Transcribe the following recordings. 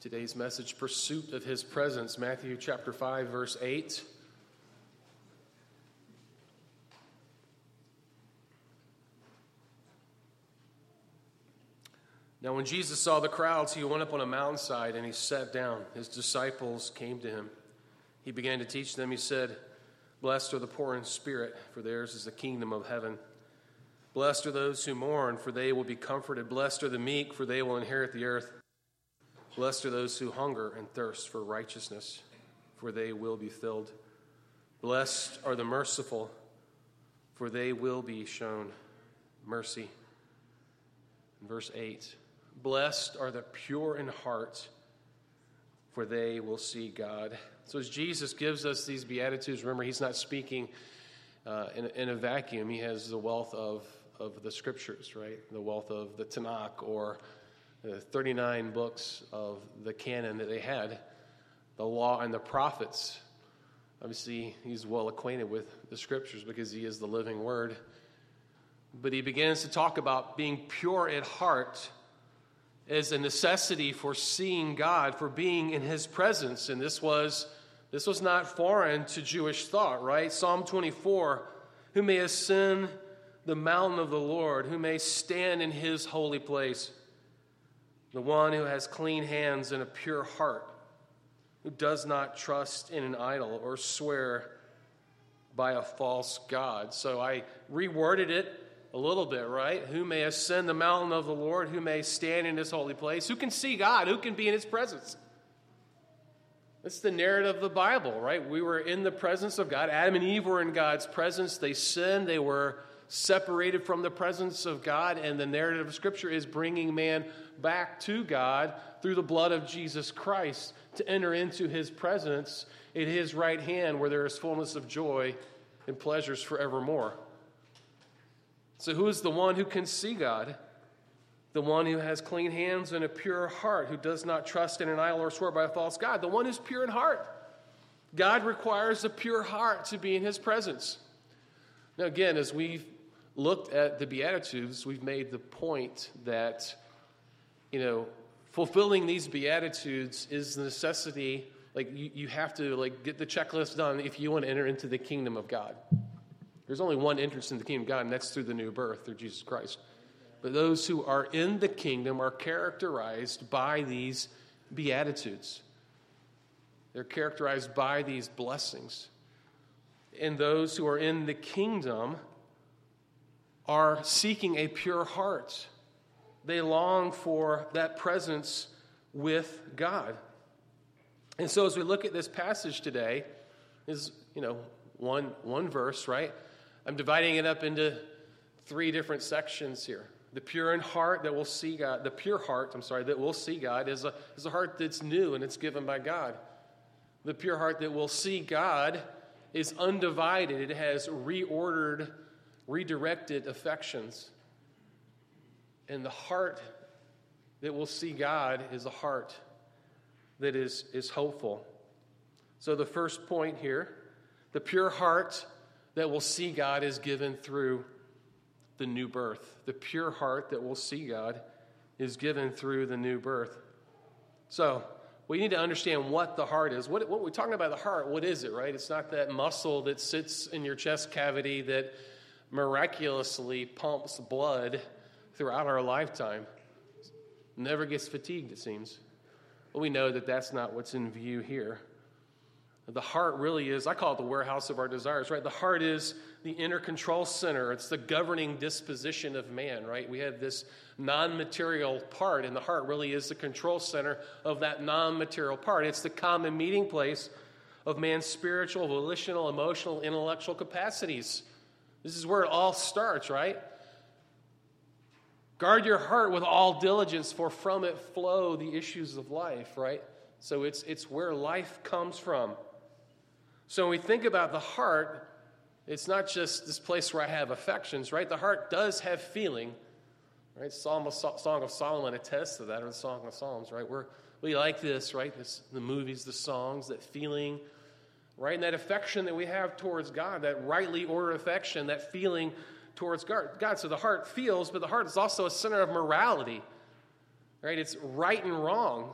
Today's message, Pursuit of His Presence, Matthew chapter 5, verse 8. Now, when Jesus saw the crowds, he went up on a mountainside and he sat down. His disciples came to him. He began to teach them. He said, Blessed are the poor in spirit, for theirs is the kingdom of heaven. Blessed are those who mourn, for they will be comforted. Blessed are the meek, for they will inherit the earth. Blessed are those who hunger and thirst for righteousness, for they will be filled. Blessed are the merciful, for they will be shown mercy. Verse 8 Blessed are the pure in heart, for they will see God. So, as Jesus gives us these Beatitudes, remember, he's not speaking uh, in, in, a vacuum. He has the wealth of, of the scriptures, right? The wealth of the Tanakh or the 39 books of the canon that they had, the law and the prophets. Obviously, he's well acquainted with the scriptures because he is the living word. But he begins to talk about being pure at heart as a necessity for seeing God, for being in his presence. And this was, this was not foreign to Jewish thought, right? Psalm 24 Who may ascend the mountain of the Lord, who may stand in his holy place? The one who has clean hands and a pure heart, who does not trust in an idol or swear by a false God. So I reworded it a little bit, right? Who may ascend the mountain of the Lord? Who may stand in his holy place? Who can see God? Who can be in his presence? That's the narrative of the Bible, right? We were in the presence of God. Adam and Eve were in God's presence. They sinned. They were separated from the presence of God. And the narrative of Scripture is bringing man back to God through the blood of Jesus Christ to enter into his presence at his right hand where there is fullness of joy and pleasures forevermore. So, who is the one who can see God? The one who has clean hands and a pure heart, who does not trust in an idol or swear by a false God. The one who's pure in heart. God requires a pure heart to be in his presence. Now, again, as we've looked at the Beatitudes, we've made the point that, you know, fulfilling these Beatitudes is the necessity. Like, you, you have to, like, get the checklist done if you want to enter into the kingdom of God. There's only one entrance in the kingdom of God, and that's through the new birth, through Jesus Christ. But those who are in the kingdom are characterized by these beatitudes. They're characterized by these blessings. And those who are in the kingdom are seeking a pure heart. They long for that presence with God. And so as we look at this passage today, is you know one one verse, right? I'm dividing it up into three different sections here. The pure in heart that will see God, the pure heart, I'm sorry, that will see God is a, is a heart that's new and it's given by God. The pure heart that will see God is undivided, it has reordered, redirected affections. And the heart that will see God is a heart that is, is hopeful. So, the first point here the pure heart that will see God is given through the new birth. The pure heart that will see God is given through the new birth. So, we need to understand what the heart is. What, what we're talking about the heart, what is it, right? It's not that muscle that sits in your chest cavity that miraculously pumps blood throughout our lifetime. Never gets fatigued, it seems. But we know that that's not what's in view here. The heart really is, I call it the warehouse of our desires, right? The heart is the inner control center. It's the governing disposition of man, right? We have this non material part, and the heart really is the control center of that non material part. It's the common meeting place of man's spiritual, volitional, emotional, intellectual capacities. This is where it all starts, right? Guard your heart with all diligence, for from it flow the issues of life, right? So it's, it's where life comes from. So when we think about the heart, it's not just this place where I have affections, right? The heart does have feeling, right? Psalm of, Song of Solomon attests to that, or the Song of Psalms, right? We're, we like this, right? This, the movies, the songs, that feeling, right? And that affection that we have towards God, that rightly ordered affection, that feeling towards God. So the heart feels, but the heart is also a center of morality, right? It's right and wrong.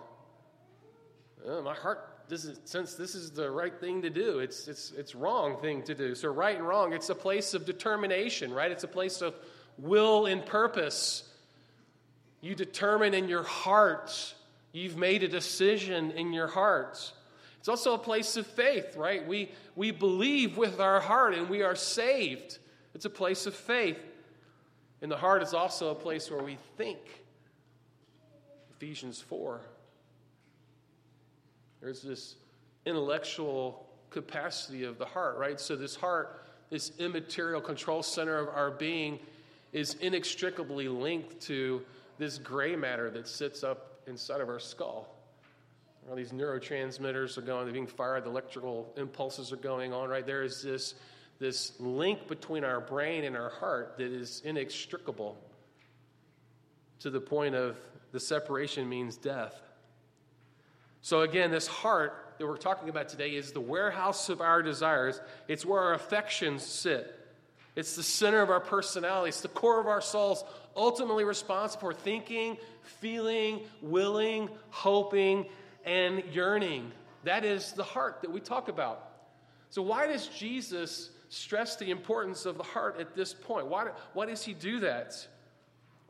uh, my heart doesn't sense this is the right thing to do. It's, it's, it's wrong thing to do. So, right and wrong, it's a place of determination, right? It's a place of will and purpose. You determine in your heart, you've made a decision in your heart. It's also a place of faith, right? We, we believe with our heart and we are saved. It's a place of faith. And the heart is also a place where we think. Ephesians 4. There's this intellectual capacity of the heart, right? So, this heart, this immaterial control center of our being, is inextricably linked to this gray matter that sits up inside of our skull. All these neurotransmitters are going, they're being fired, the electrical impulses are going on, right? There is this, this link between our brain and our heart that is inextricable to the point of the separation means death. So, again, this heart that we're talking about today is the warehouse of our desires. It's where our affections sit. It's the center of our personality. It's the core of our souls, ultimately responsible for thinking, feeling, willing, hoping, and yearning. That is the heart that we talk about. So, why does Jesus stress the importance of the heart at this point? Why, why does he do that?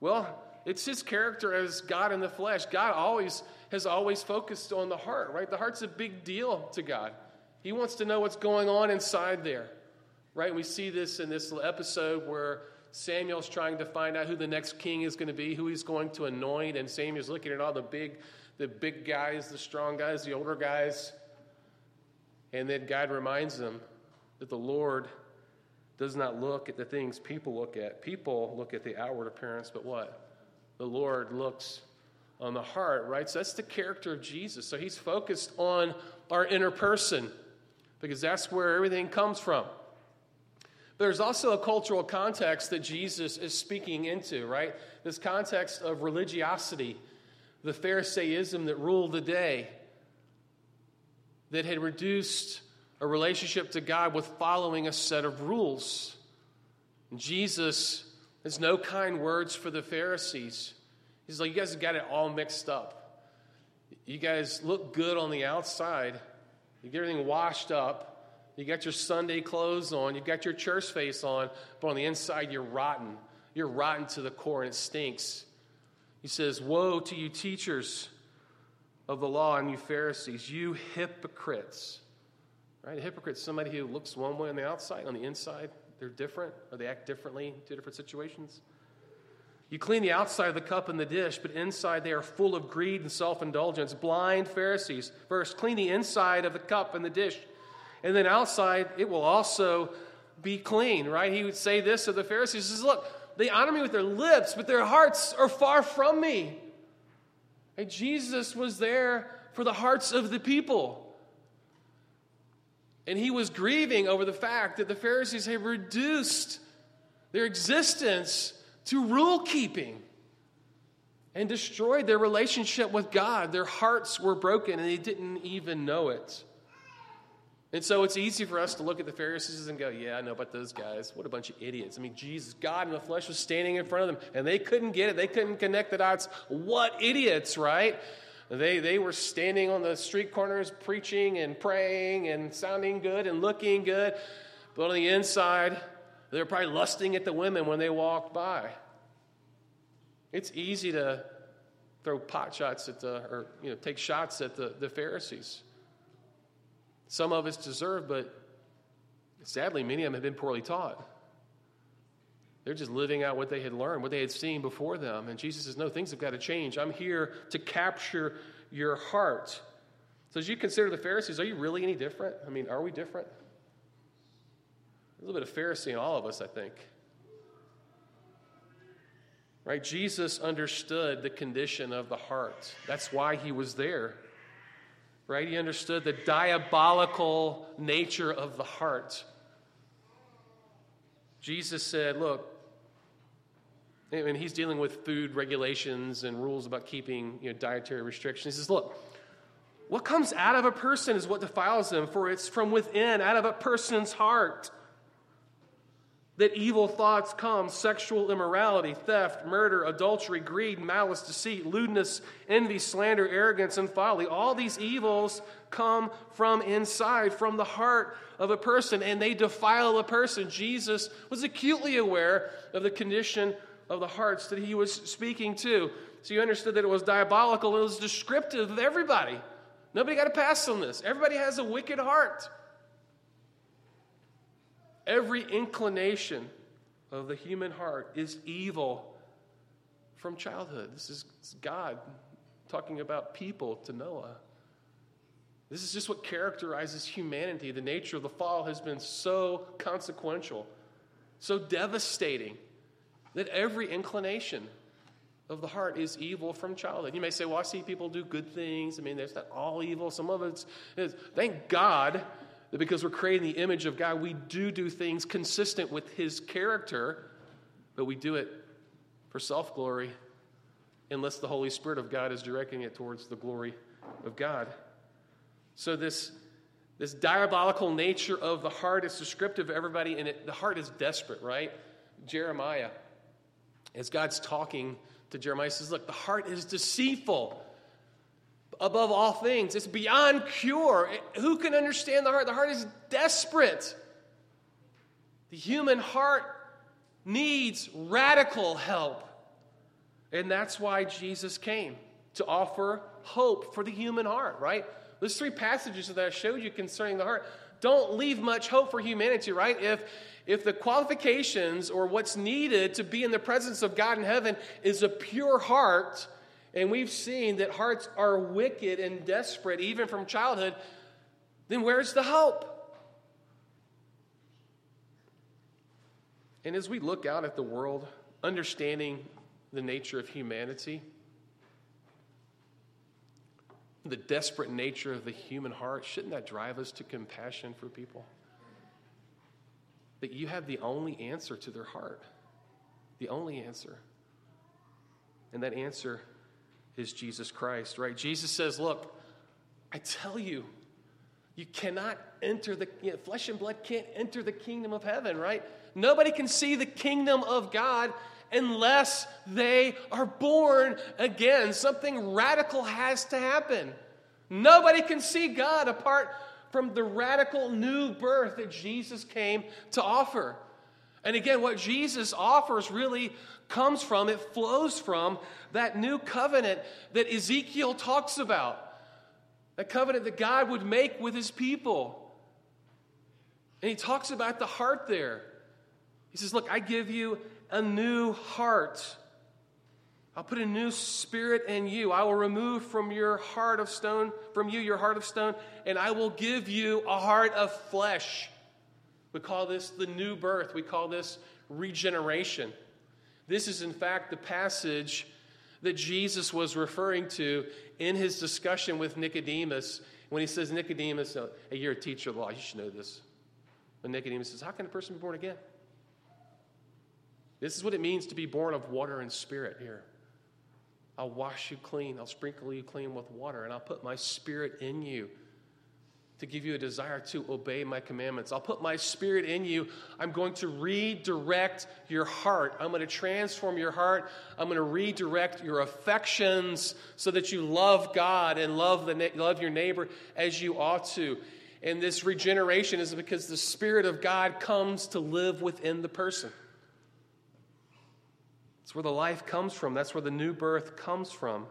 Well, it's his character as God in the flesh. God always has always focused on the heart, right? The heart's a big deal to God. He wants to know what's going on inside there, right? And We see this in this little episode where Samuel's trying to find out who the next king is going to be, who he's going to anoint, and Samuel's looking at all the big, the big guys, the strong guys, the older guys, and then God reminds them that the Lord does not look at the things people look at. People look at the outward appearance, but what? The Lord looks on the heart, right? So that's the character of Jesus. So he's focused on our inner person because that's where everything comes from. There's also a cultural context that Jesus is speaking into, right? This context of religiosity, the Pharisaism that ruled the day, that had reduced a relationship to God with following a set of rules. Jesus has no kind words for the Pharisees. He's like, You guys got it all mixed up. You guys look good on the outside, you get everything washed up. You got your Sunday clothes on, you got your church face on, but on the inside, you're rotten. You're rotten to the core and it stinks. He says, Woe to you, teachers of the law, and you Pharisees, you hypocrites. Right? A hypocrite somebody who looks one way on the outside, on the inside, they're different, or they act differently in two different situations. You clean the outside of the cup and the dish, but inside they are full of greed and self indulgence. Blind Pharisees. First, clean the inside of the cup and the dish, and then outside it will also be clean, right? He would say this of the Pharisees. He says, Look, they honor me with their lips, but their hearts are far from me. And Jesus was there for the hearts of the people. And he was grieving over the fact that the Pharisees had reduced their existence to rule keeping and destroyed their relationship with God. Their hearts were broken and they didn't even know it. And so it's easy for us to look at the Pharisees and go, Yeah, I know about those guys. What a bunch of idiots. I mean, Jesus, God in the flesh was standing in front of them and they couldn't get it. They couldn't connect the dots. What idiots, right? They, they were standing on the street corners preaching and praying and sounding good and looking good. But on the inside, they were probably lusting at the women when they walked by. It's easy to throw pot shots at the, or, you know, take shots at the, the Pharisees. Some of us deserve, but sadly, many of them have been poorly taught. They're just living out what they had learned, what they had seen before them. And Jesus says, No, things have got to change. I'm here to capture your heart. So, as you consider the Pharisees, are you really any different? I mean, are we different? a little bit of Pharisee in all of us, I think. Right? Jesus understood the condition of the heart. That's why he was there. Right? He understood the diabolical nature of the heart. Jesus said, Look, and he's dealing with food regulations and rules about keeping you know, dietary restrictions. He says, Look, what comes out of a person is what defiles them, for it's from within, out of a person's heart that evil thoughts come sexual immorality, theft, murder, adultery, greed, malice, deceit, lewdness, envy, slander, arrogance, and folly. All these evils come from inside, from the heart of a person, and they defile a person. Jesus was acutely aware of the condition of the hearts that he was speaking to. So you understood that it was diabolical, it was descriptive of everybody. Nobody got a pass on this. Everybody has a wicked heart. Every inclination of the human heart is evil from childhood. This is God talking about people to Noah. This is just what characterizes humanity. The nature of the fall has been so consequential, so devastating, that every inclination of the heart is evil from childhood. You may say, Well, I see people do good things. I mean, there's not all evil. Some of it's, it's thank God that because we're creating the image of God, we do do things consistent with His character, but we do it for self glory unless the Holy Spirit of God is directing it towards the glory of God. So, this, this diabolical nature of the heart is descriptive of everybody, and it, the heart is desperate, right? Jeremiah, as God's talking to Jeremiah, says, Look, the heart is deceitful above all things. It's beyond cure. Who can understand the heart? The heart is desperate. The human heart needs radical help. And that's why Jesus came to offer hope for the human heart, right? Those three passages that I showed you concerning the heart don't leave much hope for humanity, right? If if the qualifications or what's needed to be in the presence of God in heaven is a pure heart, and we've seen that hearts are wicked and desperate even from childhood, then where's the hope? And as we look out at the world, understanding the nature of humanity, the desperate nature of the human heart, shouldn't that drive us to compassion for people? That you have the only answer to their heart. The only answer. And that answer is Jesus Christ, right? Jesus says, Look, I tell you, you cannot enter the you know, flesh and blood can't enter the kingdom of heaven, right? Nobody can see the kingdom of God unless they are born again. Something radical has to happen. Nobody can see God apart from the radical new birth that Jesus came to offer. And again, what Jesus offers really comes from, it flows from that new covenant that Ezekiel talks about. That covenant that God would make with his people. And he talks about the heart there. He says, Look, I give you a new heart. I'll put a new spirit in you. I will remove from your heart of stone, from you your heart of stone, and I will give you a heart of flesh. We call this the new birth. We call this regeneration. This is, in fact, the passage that Jesus was referring to in his discussion with Nicodemus when he says, Nicodemus, uh, hey, you're a teacher of law, you should know this. When Nicodemus says, How can a person be born again? This is what it means to be born of water and spirit here. I'll wash you clean, I'll sprinkle you clean with water, and I'll put my spirit in you to give you a desire to obey my commandments. I'll put my spirit in you. I'm going to redirect your heart. I'm going to transform your heart. I'm going to redirect your affections so that you love God and love, the, love your neighbor as you ought to. And this regeneration is because the Spirit of God comes to live within the person. That's where the life comes from, that's where the new birth comes from.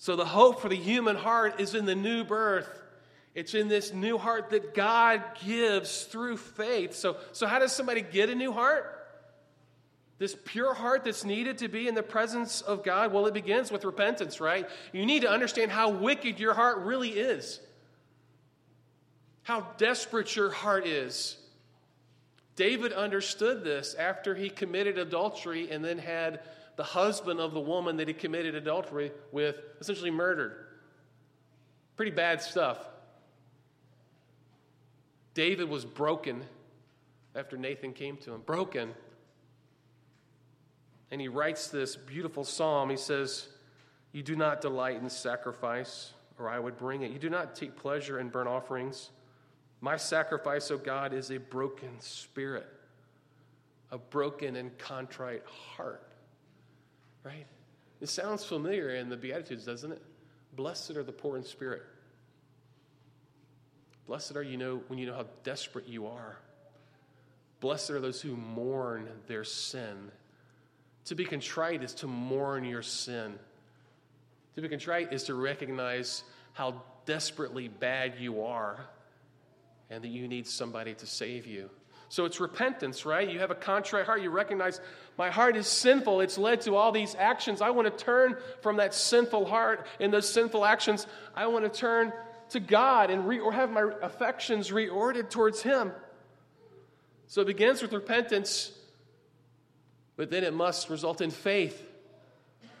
So, the hope for the human heart is in the new birth. It's in this new heart that God gives through faith. So, so how does somebody get a new heart? This pure heart that's needed to be in the presence of God? Well, it begins with repentance, right? You need to understand how wicked your heart really is, how desperate your heart is. David understood this after he committed adultery and then had the husband of the woman that he committed adultery with essentially murdered. Pretty bad stuff. David was broken after Nathan came to him. Broken. And he writes this beautiful psalm. He says, You do not delight in sacrifice, or I would bring it. You do not take pleasure in burnt offerings. My sacrifice, O God, is a broken spirit, a broken and contrite heart. Right? It sounds familiar in the Beatitudes, doesn't it? Blessed are the poor in spirit. Blessed are you know when you know how desperate you are. Blessed are those who mourn their sin. To be contrite is to mourn your sin. To be contrite is to recognize how desperately bad you are and that you need somebody to save you. So it's repentance, right? You have a contrite heart. You recognize my heart is sinful. It's led to all these actions. I want to turn from that sinful heart and those sinful actions. I want to turn to God and re- or have my affections reordered towards Him. So it begins with repentance, but then it must result in faith.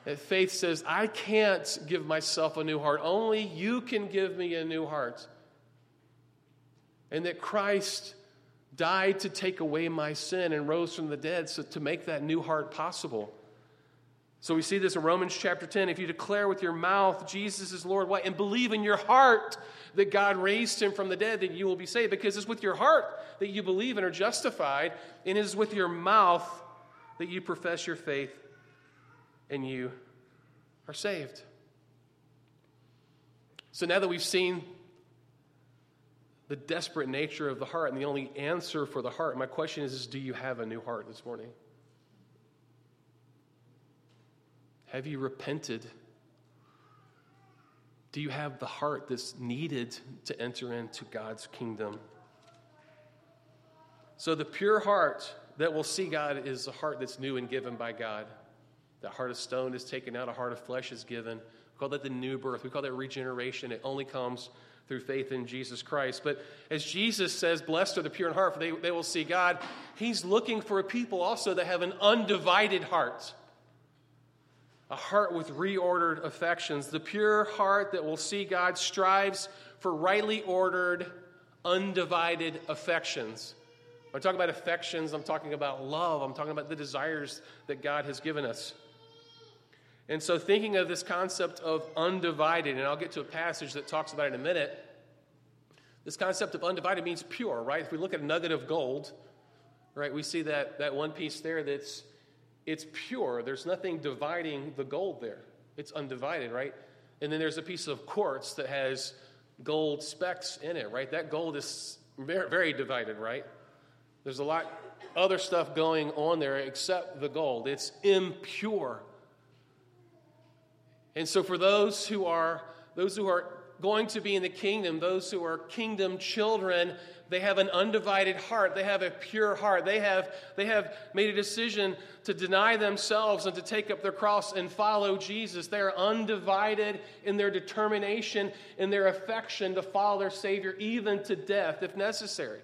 That faith says, I can't give myself a new heart. Only you can give me a new heart. And that Christ died to take away my sin and rose from the dead so to make that new heart possible. So we see this in Romans chapter 10. If you declare with your mouth Jesus is Lord, what? And believe in your heart that God raised him from the dead, then you will be saved. Because it's with your heart that you believe and are justified, and it is with your mouth that you profess your faith and you are saved. So now that we've seen the desperate nature of the heart and the only answer for the heart, my question is, is do you have a new heart this morning? Have you repented? Do you have the heart that's needed to enter into God's kingdom? So, the pure heart that will see God is a heart that's new and given by God. That heart of stone is taken out, a heart of flesh is given. We call that the new birth. We call that regeneration. It only comes through faith in Jesus Christ. But as Jesus says, Blessed are the pure in heart, for they, they will see God, He's looking for a people also that have an undivided heart a heart with reordered affections. The pure heart that will see God strives for rightly ordered, undivided affections. When I talk about affections, I'm talking about love. I'm talking about the desires that God has given us. And so, thinking of this concept of undivided, and I'll get to a passage that talks about it in a minute. This concept of undivided means pure, right? If we look at a nugget of gold, right, we see that, that one piece there that's it's pure. There's nothing dividing the gold there. It's undivided, right? And then there's a piece of quartz that has gold specks in it, right? That gold is very, very divided, right? There's a lot other stuff going on there except the gold. It's impure. And so for those who are those who are going to be in the kingdom, those who are kingdom children, they have an undivided heart. They have a pure heart. They have, they have made a decision to deny themselves and to take up their cross and follow Jesus. They are undivided in their determination, in their affection to follow their Savior, even to death if necessary.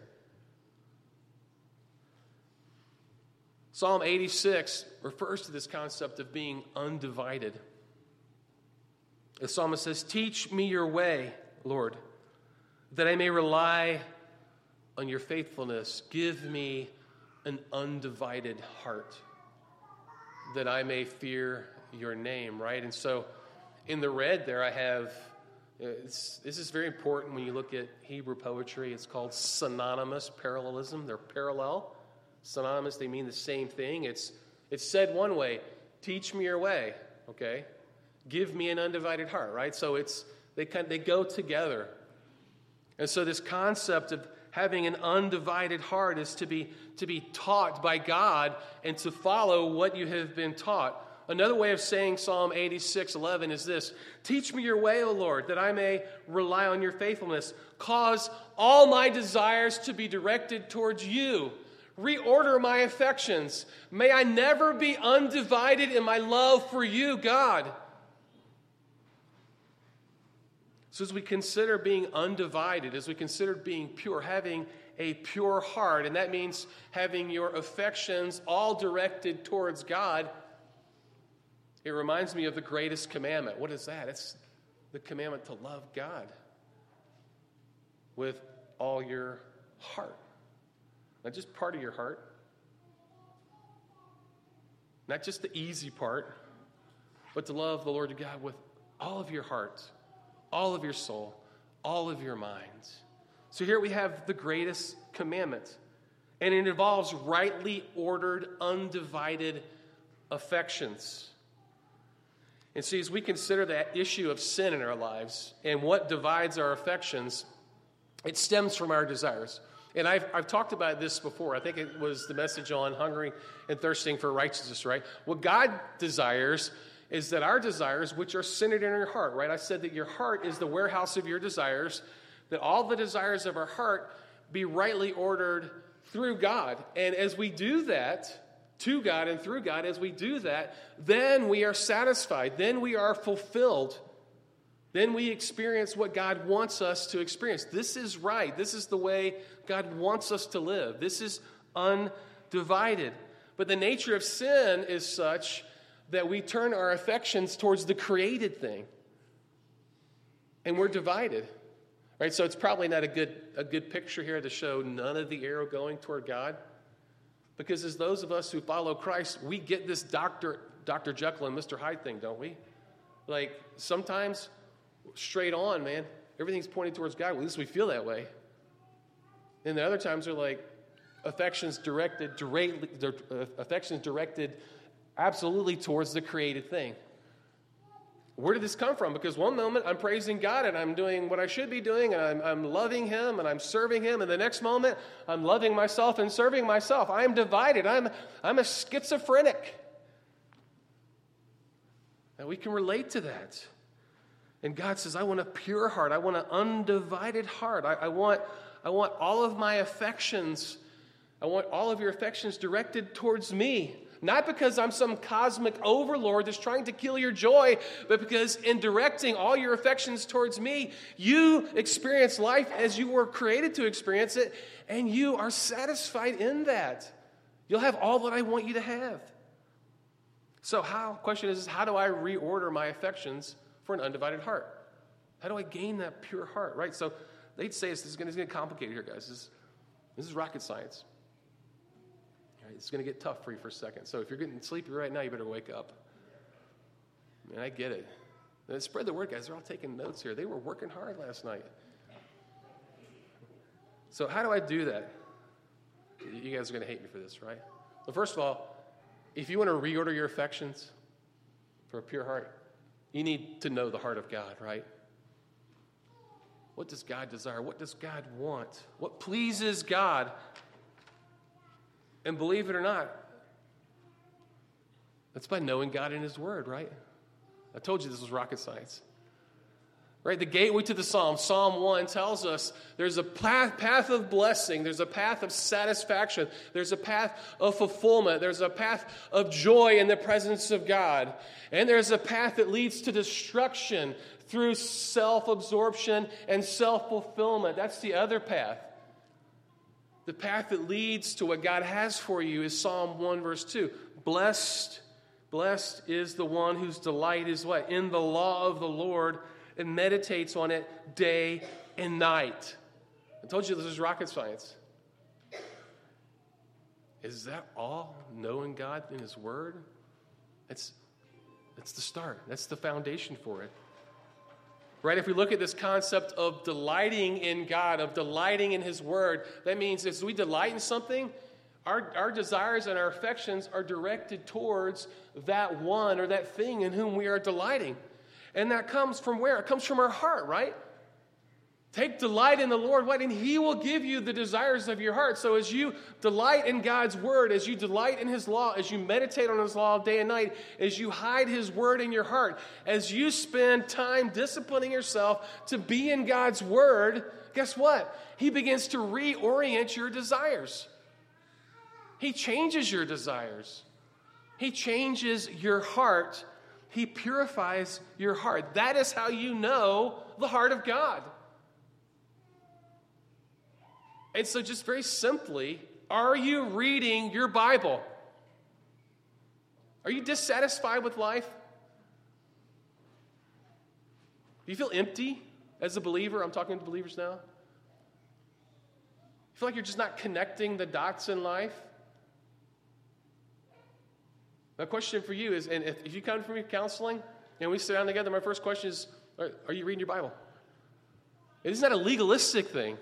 Psalm 86 refers to this concept of being undivided. The psalmist says, Teach me your way, Lord, that I may rely on your faithfulness. Give me an undivided heart, that I may fear your name, right? And so in the red there, I have uh, this is very important when you look at Hebrew poetry. It's called synonymous parallelism. They're parallel. Synonymous, they mean the same thing. It's, it's said one way teach me your way, okay? Give me an undivided heart, right? So it's they kind they go together. And so this concept of having an undivided heart is to be to be taught by God and to follow what you have been taught. Another way of saying Psalm 86 11 is this Teach me your way, O Lord, that I may rely on your faithfulness. Cause all my desires to be directed towards you. Reorder my affections. May I never be undivided in my love for you, God. So, as we consider being undivided, as we consider being pure, having a pure heart, and that means having your affections all directed towards God, it reminds me of the greatest commandment. What is that? It's the commandment to love God with all your heart. Not just part of your heart, not just the easy part, but to love the Lord your God with all of your heart all of your soul, all of your minds. So here we have the greatest commandment, and it involves rightly ordered, undivided affections. And see, as we consider that issue of sin in our lives and what divides our affections, it stems from our desires. And I've, I've talked about this before. I think it was the message on hungering and thirsting for righteousness, right? What God desires is that our desires, which are centered in your heart, right? I said that your heart is the warehouse of your desires, that all the desires of our heart be rightly ordered through God. And as we do that, to God and through God, as we do that, then we are satisfied. Then we are fulfilled. Then we experience what God wants us to experience. This is right. This is the way God wants us to live. This is undivided. But the nature of sin is such that we turn our affections towards the created thing. And we're divided. Right? So it's probably not a good, a good picture here to show none of the arrow going toward God. Because as those of us who follow Christ, we get this Dr. Dr. Jekyll and Mr. Hyde thing, don't we? Like sometimes straight on, man, everything's pointing towards God. At least we feel that way. And the other times are like affections directed, directly, uh, affections directed absolutely towards the created thing. Where did this come from? Because one moment I'm praising God and I'm doing what I should be doing and I'm, I'm loving Him and I'm serving Him, and the next moment I'm loving myself and serving myself. I'm divided. I'm, I'm a schizophrenic. And we can relate to that. And God says, I want a pure heart. I want an undivided heart. I, I, want, I want all of my affections, I want all of your affections directed towards me. Not because I'm some cosmic overlord that's trying to kill your joy, but because in directing all your affections towards me, you experience life as you were created to experience it, and you are satisfied in that. You'll have all that I want you to have. So, how? Question is, how do I reorder my affections for an undivided heart? How do I gain that pure heart? Right. So, they'd say this is going to get complicated here, guys. This is, this is rocket science. It's going to get tough for you for a second. So if you're getting sleepy right now, you better wake up. Man, I get it. And spread the word, guys. They're all taking notes here. They were working hard last night. So, how do I do that? You guys are going to hate me for this, right? Well, first of all, if you want to reorder your affections for a pure heart, you need to know the heart of God, right? What does God desire? What does God want? What pleases God? And believe it or not, that's by knowing God in His Word, right? I told you this was rocket science. Right? The gateway to the Psalm, Psalm 1 tells us there's a path, path of blessing, there's a path of satisfaction, there's a path of fulfillment, there's a path of joy in the presence of God, and there's a path that leads to destruction through self absorption and self fulfillment. That's the other path. The path that leads to what God has for you is Psalm 1, verse 2. Blessed, blessed is the one whose delight is what? In the law of the Lord and meditates on it day and night. I told you this is rocket science. Is that all knowing God in His Word? That's, that's the start, that's the foundation for it. Right? If we look at this concept of delighting in God, of delighting in His Word, that means as we delight in something, our, our desires and our affections are directed towards that one or that thing in whom we are delighting. And that comes from where? It comes from our heart, right? Take delight in the Lord, what? And He will give you the desires of your heart. So as you delight in God's word, as you delight in His law, as you meditate on His law day and night, as you hide His word in your heart, as you spend time disciplining yourself to be in God's word, guess what? He begins to reorient your desires. He changes your desires. He changes your heart. He purifies your heart. That is how you know the heart of God. And so, just very simply, are you reading your Bible? Are you dissatisfied with life? Do you feel empty as a believer? I'm talking to believers now. You feel like you're just not connecting the dots in life? My question for you is, and if, if you come for me counseling and we sit down together, my first question is, are, are you reading your Bible? It is not that a legalistic thing.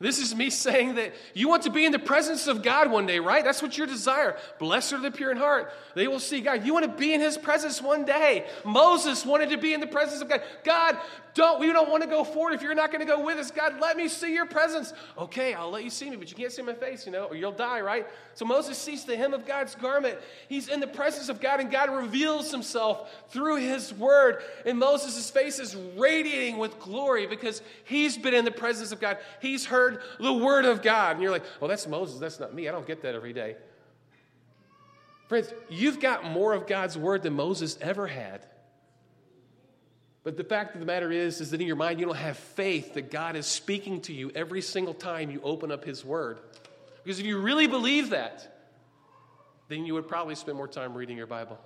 This is me saying that you want to be in the presence of God one day, right? That's what your desire. Blessed are the pure in heart. They will see God. You want to be in his presence one day. Moses wanted to be in the presence of God. God, don't we don't want to go forward if you're not going to go with us. God, let me see your presence. Okay, I'll let you see me, but you can't see my face, you know, or you'll die, right? So Moses sees the hem of God's garment. He's in the presence of God, and God reveals himself through his word. And Moses' face is radiating with glory because he's been in the presence of God. He's heard the word of God. And you're like, well, that's Moses, that's not me. I don't get that every day. Friends, you've got more of God's word than Moses ever had. But the fact of the matter is, is that in your mind you don't have faith that God is speaking to you every single time you open up His Word. Because if you really believe that, then you would probably spend more time reading your Bible.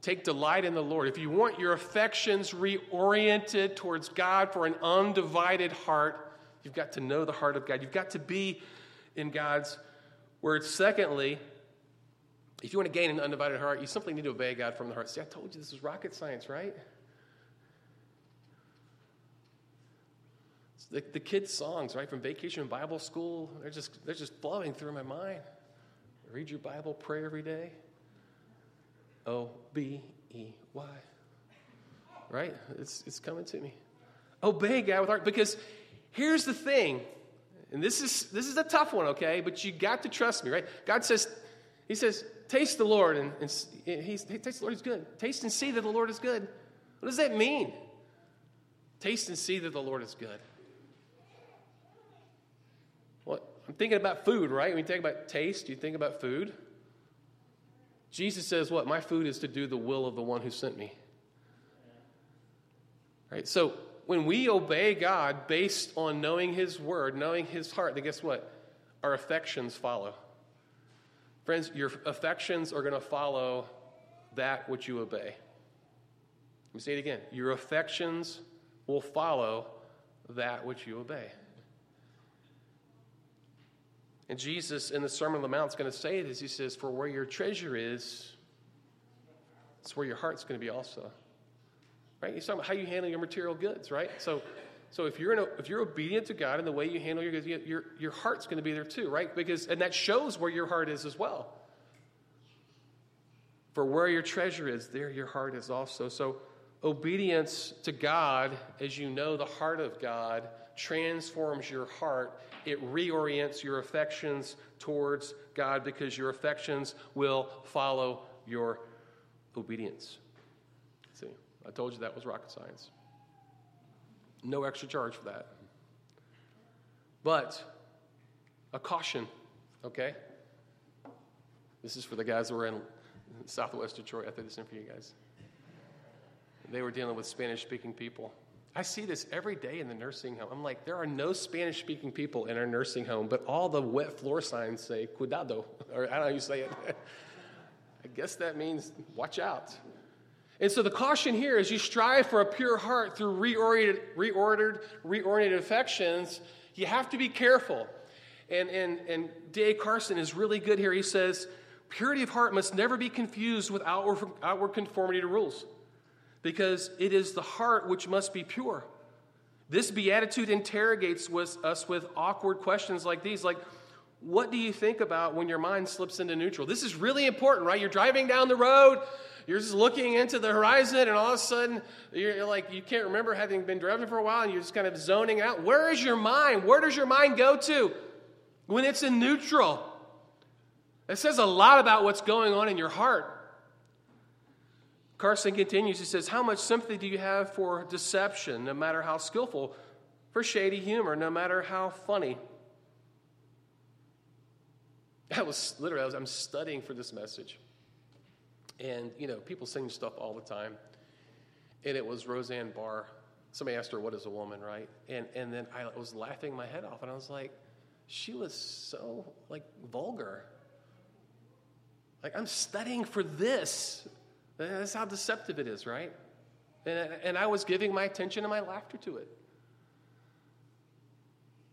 Take delight in the Lord. If you want your affections reoriented towards God for an undivided heart, you've got to know the heart of God. You've got to be in God's Word. Secondly, if you want to gain an undivided heart, you simply need to obey God from the heart. See, I told you this is rocket science, right? The, the kids' songs, right, from vacation Bible school, they're just, they're just flowing through my mind. Read your Bible, pray every day. O B E Y. Right? It's, it's coming to me. Obey God with heart. Because here's the thing, and this is this is a tough one, okay? But you got to trust me, right? God says, He says, Taste the Lord, and, and he's, taste the Lord is good. Taste and see that the Lord is good. What does that mean? Taste and see that the Lord is good. What I'm thinking about food, right? When you think about taste, you think about food. Jesus says, What? My food is to do the will of the one who sent me. Right? So when we obey God based on knowing His word, knowing His heart, then guess what? Our affections follow. Friends, your affections are going to follow that which you obey. Let me say it again. Your affections will follow that which you obey. And Jesus in the Sermon on the Mount is going to say this. He says, For where your treasure is, it's where your heart's going to be also. Right? He's talking about how you handle your material goods, right? So so if you're, a, if you're obedient to God in the way you handle your, goods, your, your heart's going to be there too, right? Because, and that shows where your heart is as well. For where your treasure is, there your heart is also. So obedience to God, as you know the heart of God, transforms your heart. It reorients your affections towards God because your affections will follow your obedience. I told you that was rocket science. No extra charge for that. But a caution, okay? This is for the guys who are in Southwest Detroit. I threw this in for you guys. They were dealing with Spanish speaking people. I see this every day in the nursing home. I'm like, there are no Spanish speaking people in our nursing home, but all the wet floor signs say cuidado, or I don't know how you say it. I guess that means watch out. And so the caution here is you strive for a pure heart through reoriented, reordered, reoriented affections. You have to be careful. And, and, and D.A. Carson is really good here. He says, purity of heart must never be confused with outward, outward conformity to rules because it is the heart which must be pure. This beatitude interrogates us with awkward questions like these, like, what do you think about when your mind slips into neutral? This is really important, right? You're driving down the road, you're just looking into the horizon, and all of a sudden, you're like, you can't remember having been driving for a while, and you're just kind of zoning out. Where is your mind? Where does your mind go to when it's in neutral? It says a lot about what's going on in your heart. Carson continues, he says, How much sympathy do you have for deception, no matter how skillful, for shady humor, no matter how funny? I was literally, I was, I'm studying for this message. And, you know, people sing stuff all the time. And it was Roseanne Barr. Somebody asked her, What is a woman, right? And, and then I was laughing my head off, and I was like, She was so, like, vulgar. Like, I'm studying for this. That's how deceptive it is, right? And, and I was giving my attention and my laughter to it.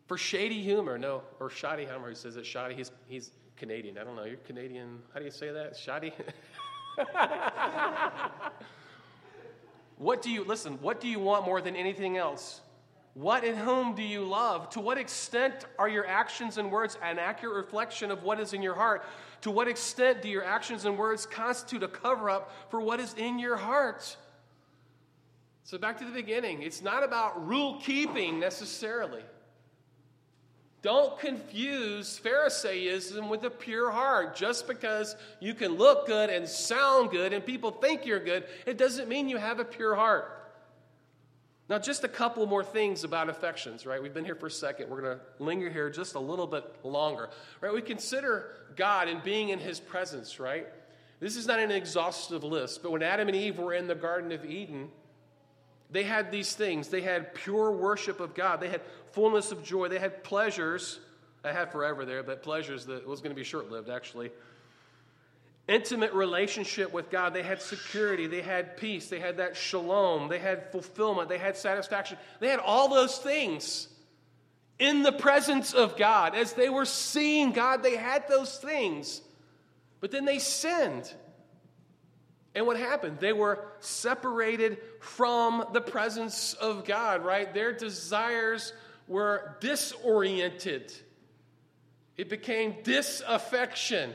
For shady humor, no, or shoddy humor, he says it shoddy. He's, he's Canadian. I don't know. You're Canadian. How do you say that? Shoddy? what do you, listen, what do you want more than anything else? What and whom do you love? To what extent are your actions and words an accurate reflection of what is in your heart? To what extent do your actions and words constitute a cover up for what is in your heart? So, back to the beginning, it's not about rule keeping necessarily. Don't confuse Pharisaism with a pure heart. Just because you can look good and sound good and people think you're good, it doesn't mean you have a pure heart. Now, just a couple more things about affections, right? We've been here for a second. We're going to linger here just a little bit longer, right? We consider God and being in His presence, right? This is not an exhaustive list, but when Adam and Eve were in the Garden of Eden, they had these things. They had pure worship of God, they had fullness of joy, they had pleasures. I had forever there, but pleasures that was going to be short lived, actually intimate relationship with God. They had security, they had peace, they had that shalom, they had fulfillment, they had satisfaction. They had all those things in the presence of God. As they were seeing God, they had those things. But then they sinned. And what happened? They were separated from the presence of God, right? Their desires were disoriented. It became disaffection.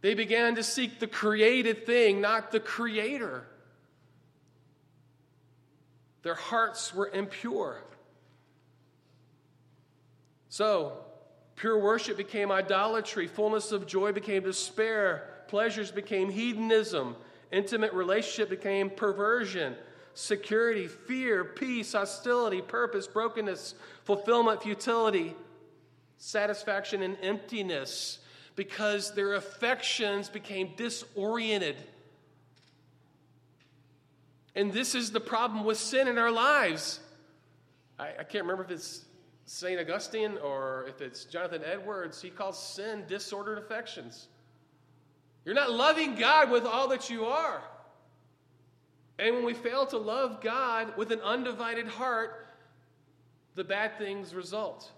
They began to seek the created thing, not the creator. Their hearts were impure. So, pure worship became idolatry, fullness of joy became despair, pleasures became hedonism, intimate relationship became perversion, security, fear, peace, hostility, purpose, brokenness, fulfillment, futility, satisfaction, and emptiness because their affections became disoriented. And this is the problem with sin in our lives. I, I can't remember if it's St. Augustine or if it's Jonathan Edwards. He calls sin disordered affections. You're not loving God with all that you are. And when we fail to love God with an undivided heart, the bad things result.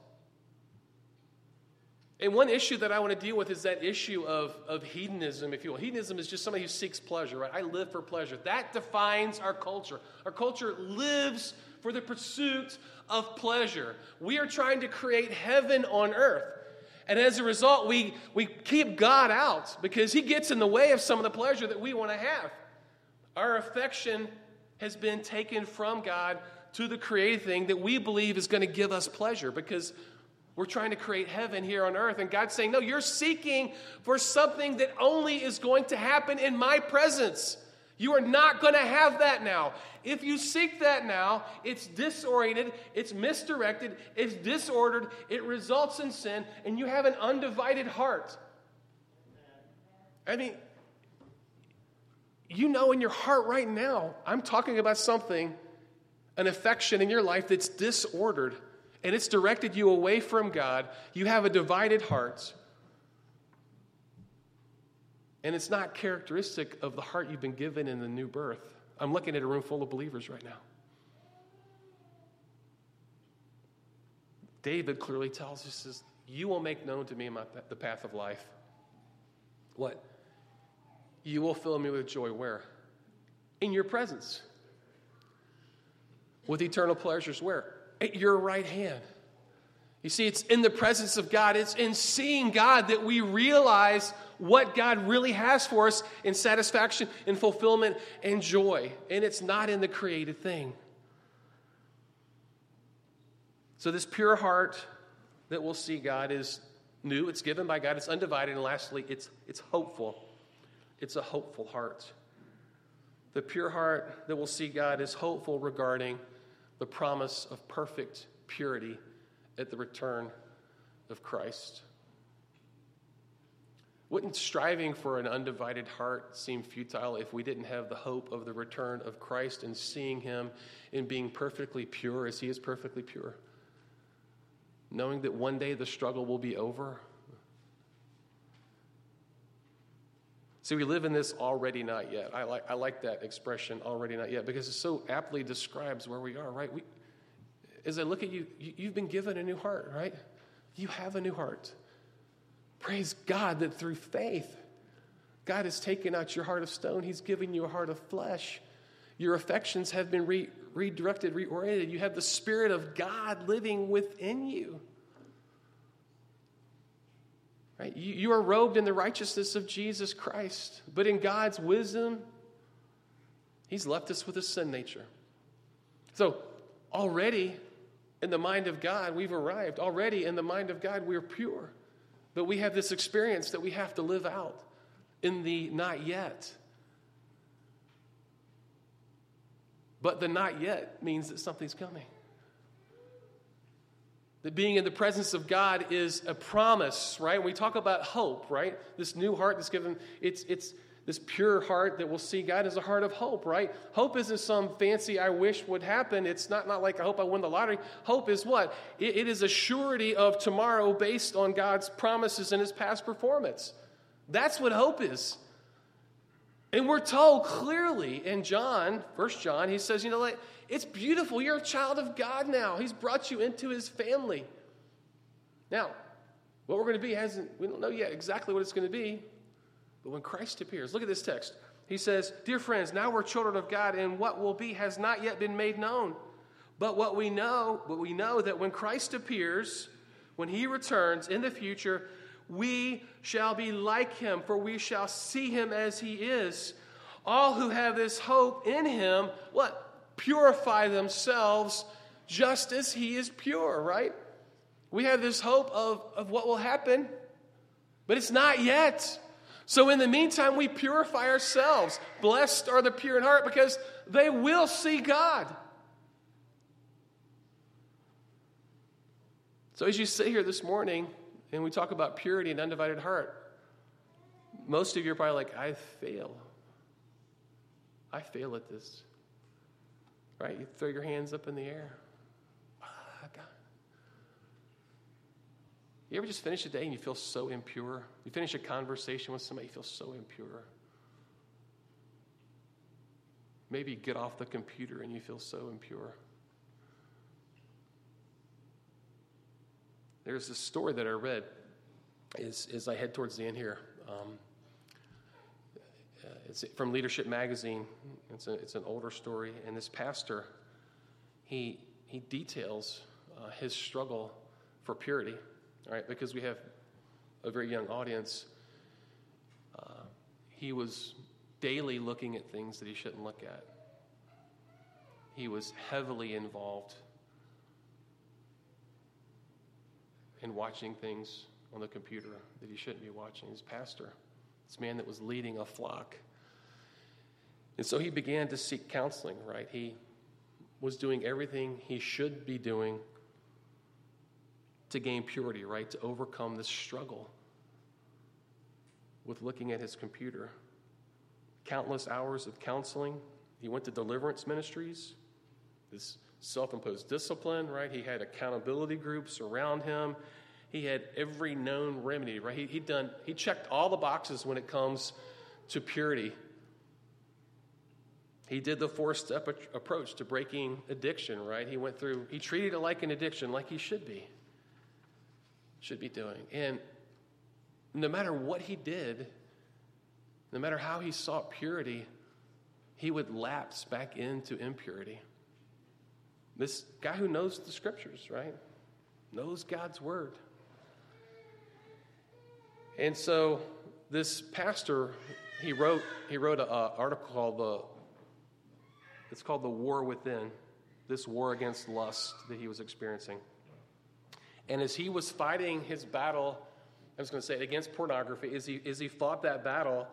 And one issue that I want to deal with is that issue of, of hedonism, if you will. Hedonism is just somebody who seeks pleasure, right? I live for pleasure. That defines our culture. Our culture lives for the pursuit of pleasure. We are trying to create heaven on earth. And as a result, we, we keep God out because He gets in the way of some of the pleasure that we want to have. Our affection has been taken from God to the created thing that we believe is going to give us pleasure because we're trying to create heaven here on earth. And God's saying, No, you're seeking for something that only is going to happen in my presence. You are not going to have that now. If you seek that now, it's disoriented, it's misdirected, it's disordered, it results in sin, and you have an undivided heart. I mean, you know in your heart right now, I'm talking about something, an affection in your life that's disordered and it's directed you away from God. You have a divided heart. And it's not characteristic of the heart you've been given in the new birth. I'm looking at a room full of believers right now. David clearly tells us, says, You will make known to me my, the path of life. What? You will fill me with joy. Where? In your presence. With eternal pleasures. Where? at your right hand. You see, it's in the presence of God, it's in seeing God that we realize what God really has for us in satisfaction, in fulfillment, and joy. And it's not in the created thing. So, this pure heart that will see God is new, it's given by God, it's undivided, and lastly, it's, it's hopeful. It's a hopeful heart. The pure heart that will see God is hopeful regarding the promise of perfect purity at the return of Christ. Wouldn't striving for an undivided heart seem futile if we didn't have the hope of the return of Christ and seeing Him in being perfectly pure as He is perfectly pure? Knowing that one day the struggle will be over? See, we live in this already not yet. I like, I like that expression, already not yet, because it so aptly describes where we are, right? We, as I look at you, you, have been given a new heart, right? You have a new heart. Praise God that through faith, God has taken out your heart of stone. He's given you a heart of flesh. Your affections have been re- redirected, reoriented. You have the Spirit of God living within you. Right? You, you are robed in the righteousness of Jesus Christ, but in God's wisdom, He's left us with a sin nature. So, already in the mind of God, we've arrived. Already in the mind of God, we're pure. But we have this experience that we have to live out in the not yet. But the not yet means that something's coming. That being in the presence of God is a promise, right? When we talk about hope, right? This new heart that's given, it's, it's this pure heart that will see God as a heart of hope, right? Hope isn't some fancy I wish would happen. It's not, not like I hope I win the lottery. Hope is what? it, it is a surety of tomorrow based on God's promises and his past performance. That's what hope is. And we're told clearly in John, First John, he says, you know what? It's beautiful. You're a child of God now. He's brought you into his family. Now, what we're going to be hasn't, we don't know yet exactly what it's going to be. But when Christ appears, look at this text. He says, Dear friends, now we're children of God, and what will be has not yet been made known. But what we know, but we know that when Christ appears, when he returns in the future, we shall be like him, for we shall see him as he is. All who have this hope in him, what? Purify themselves just as he is pure, right? We have this hope of, of what will happen, but it's not yet. So, in the meantime, we purify ourselves. Blessed are the pure in heart because they will see God. So, as you sit here this morning and we talk about purity and undivided heart, most of you are probably like, I fail. I fail at this. Right? You throw your hands up in the air. Ah, God. You ever just finish a day and you feel so impure? You finish a conversation with somebody, you feel so impure. Maybe get off the computer and you feel so impure. There's this story that I read as, as I head towards the end here. Um, uh, it's from Leadership Magazine. It's, a, it's an older story, and this pastor, he, he details uh, his struggle for purity, right? Because we have a very young audience. Uh, he was daily looking at things that he shouldn't look at. He was heavily involved in watching things on the computer that he shouldn't be watching. His pastor, this man that was leading a flock. And so he began to seek counseling, right? He was doing everything he should be doing to gain purity, right? To overcome this struggle with looking at his computer. Countless hours of counseling. He went to deliverance ministries, this self imposed discipline, right? He had accountability groups around him. He had every known remedy, right? He, he'd done, he checked all the boxes when it comes to purity. He did the four step approach to breaking addiction, right? He went through, he treated it like an addiction, like he should be, should be doing. And no matter what he did, no matter how he sought purity, he would lapse back into impurity. This guy who knows the scriptures, right? Knows God's word. And so this pastor, he wrote, he wrote an article called the, it's called The War Within, this war against lust that he was experiencing. And as he was fighting his battle I was going to say, against pornography, as he, as he fought that battle,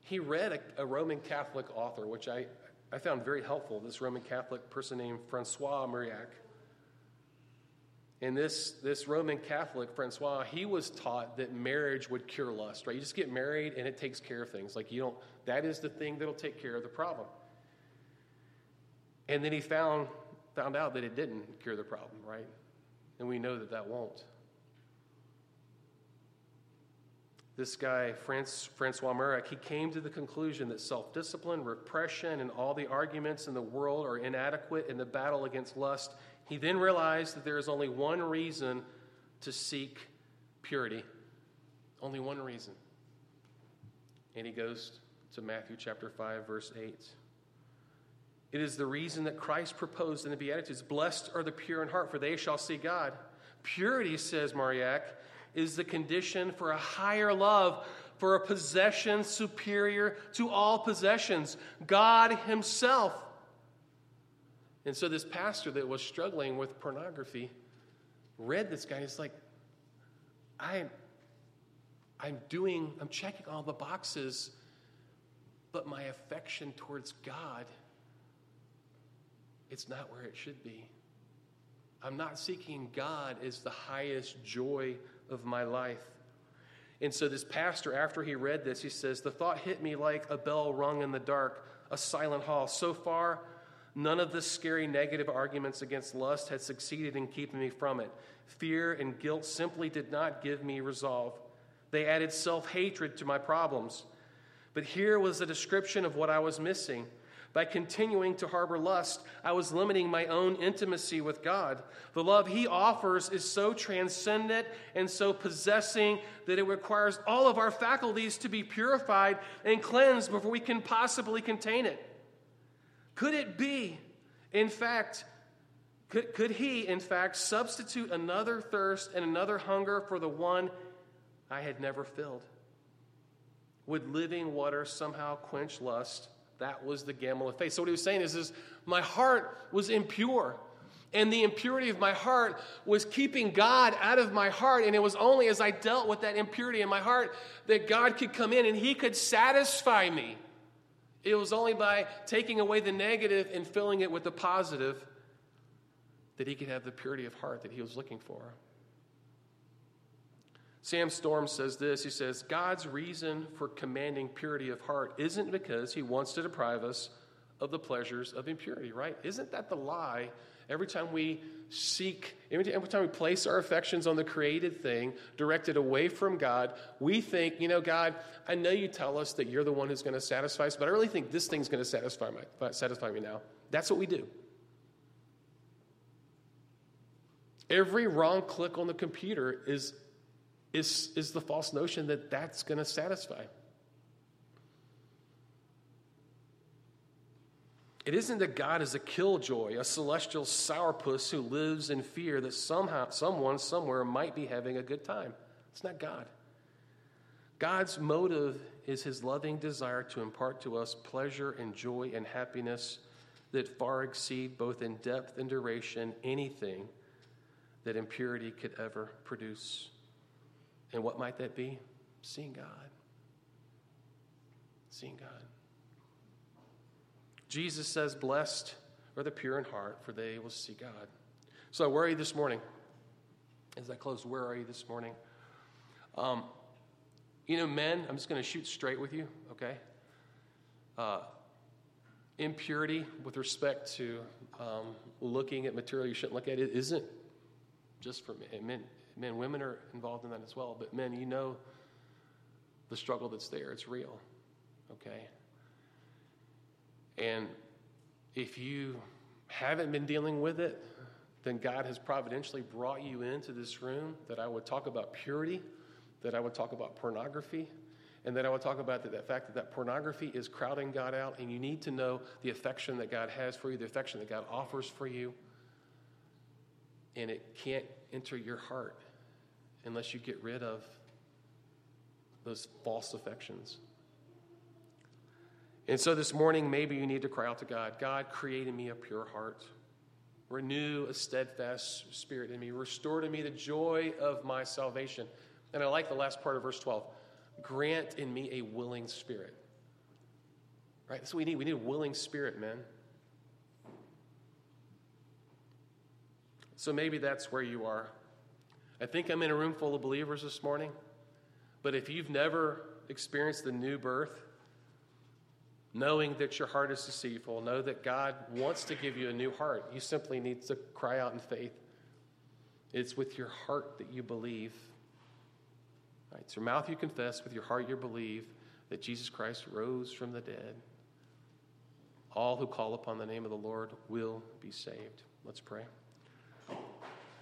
he read a, a, Roman Catholic author, which I, I found very helpful, this Roman Catholic person named Francois Mauriac. And this, this Roman Catholic, Francois, he was taught that marriage would cure lust, right? You just get married and it takes care of things. Like you don't, that is the thing that'll take care of the problem. And then he found, found out that it didn't cure the problem, right? And we know that that won't. this guy, Francois Mauriac, he came to the conclusion that self discipline, repression, and all the arguments in the world are inadequate in the battle against lust. He then realized that there is only one reason to seek purity. Only one reason. And he goes to Matthew chapter 5, verse 8. It is the reason that Christ proposed in the Beatitudes Blessed are the pure in heart, for they shall see God. Purity, says Mauriac, is the condition for a higher love, for a possession superior to all possessions God Himself. And so, this pastor that was struggling with pornography read this guy and he's like, I'm, I'm doing, I'm checking all the boxes, but my affection towards God, it's not where it should be. I'm not seeking God as the highest joy of my life. And so, this pastor, after he read this, he says, The thought hit me like a bell rung in the dark, a silent hall. So far, none of the scary negative arguments against lust had succeeded in keeping me from it. Fear and guilt simply did not give me resolve. They added self hatred to my problems. But here was a description of what I was missing. By continuing to harbor lust, I was limiting my own intimacy with God. The love He offers is so transcendent and so possessing that it requires all of our faculties to be purified and cleansed before we can possibly contain it. Could it be, in fact, could, could He, in fact, substitute another thirst and another hunger for the one I had never filled? Would living water somehow quench lust? That was the gamble of faith. So, what he was saying is, is my heart was impure. And the impurity of my heart was keeping God out of my heart. And it was only as I dealt with that impurity in my heart that God could come in and He could satisfy me. It was only by taking away the negative and filling it with the positive that He could have the purity of heart that He was looking for. Sam Storm says this He says, God's reason for commanding purity of heart isn't because he wants to deprive us of the pleasures of impurity, right? Isn't that the lie? Every time we seek, every time we place our affections on the created thing, directed away from God, we think, you know, God, I know you tell us that you're the one who's going to satisfy us, but I really think this thing's going to satisfy, satisfy me now. That's what we do. Every wrong click on the computer is is, is the false notion that that's going to satisfy. It isn't that God is a killjoy, a celestial sourpuss who lives in fear that somehow, someone, somewhere might be having a good time. It's not God. God's motive is his loving desire to impart to us pleasure and joy and happiness that far exceed both in depth and duration anything that impurity could ever produce. And what might that be? Seeing God. Seeing God. Jesus says, Blessed are the pure in heart, for they will see God. So, where are you this morning? As I close, where are you this morning? Um, you know, men, I'm just going to shoot straight with you, okay? Uh, impurity with respect to um, looking at material you shouldn't look at it isn't just for men men, women are involved in that as well. But men, you know the struggle that's there. It's real. Okay? And if you haven't been dealing with it, then God has providentially brought you into this room that I would talk about purity, that I would talk about pornography, and that I would talk about the, fact that that pornography is crowding God out, and you need to know the affection that God has for you, the affection that God offers for you, and it can't enter your heart unless you get rid of those false affections. And so this morning, maybe you need to cry out to God God, create in me a pure heart. Renew a steadfast spirit in me. Restore to me the joy of my salvation. And I like the last part of verse 12. Grant in me a willing spirit. Right? That's what we need. We need a willing spirit, man. So maybe that's where you are. I think I'm in a room full of believers this morning, but if you've never experienced the new birth, knowing that your heart is deceitful, know that God wants to give you a new heart. You simply need to cry out in faith. It's with your heart that you believe. Right? It's your mouth you confess, with your heart you believe that Jesus Christ rose from the dead. All who call upon the name of the Lord will be saved. Let's pray. Cool.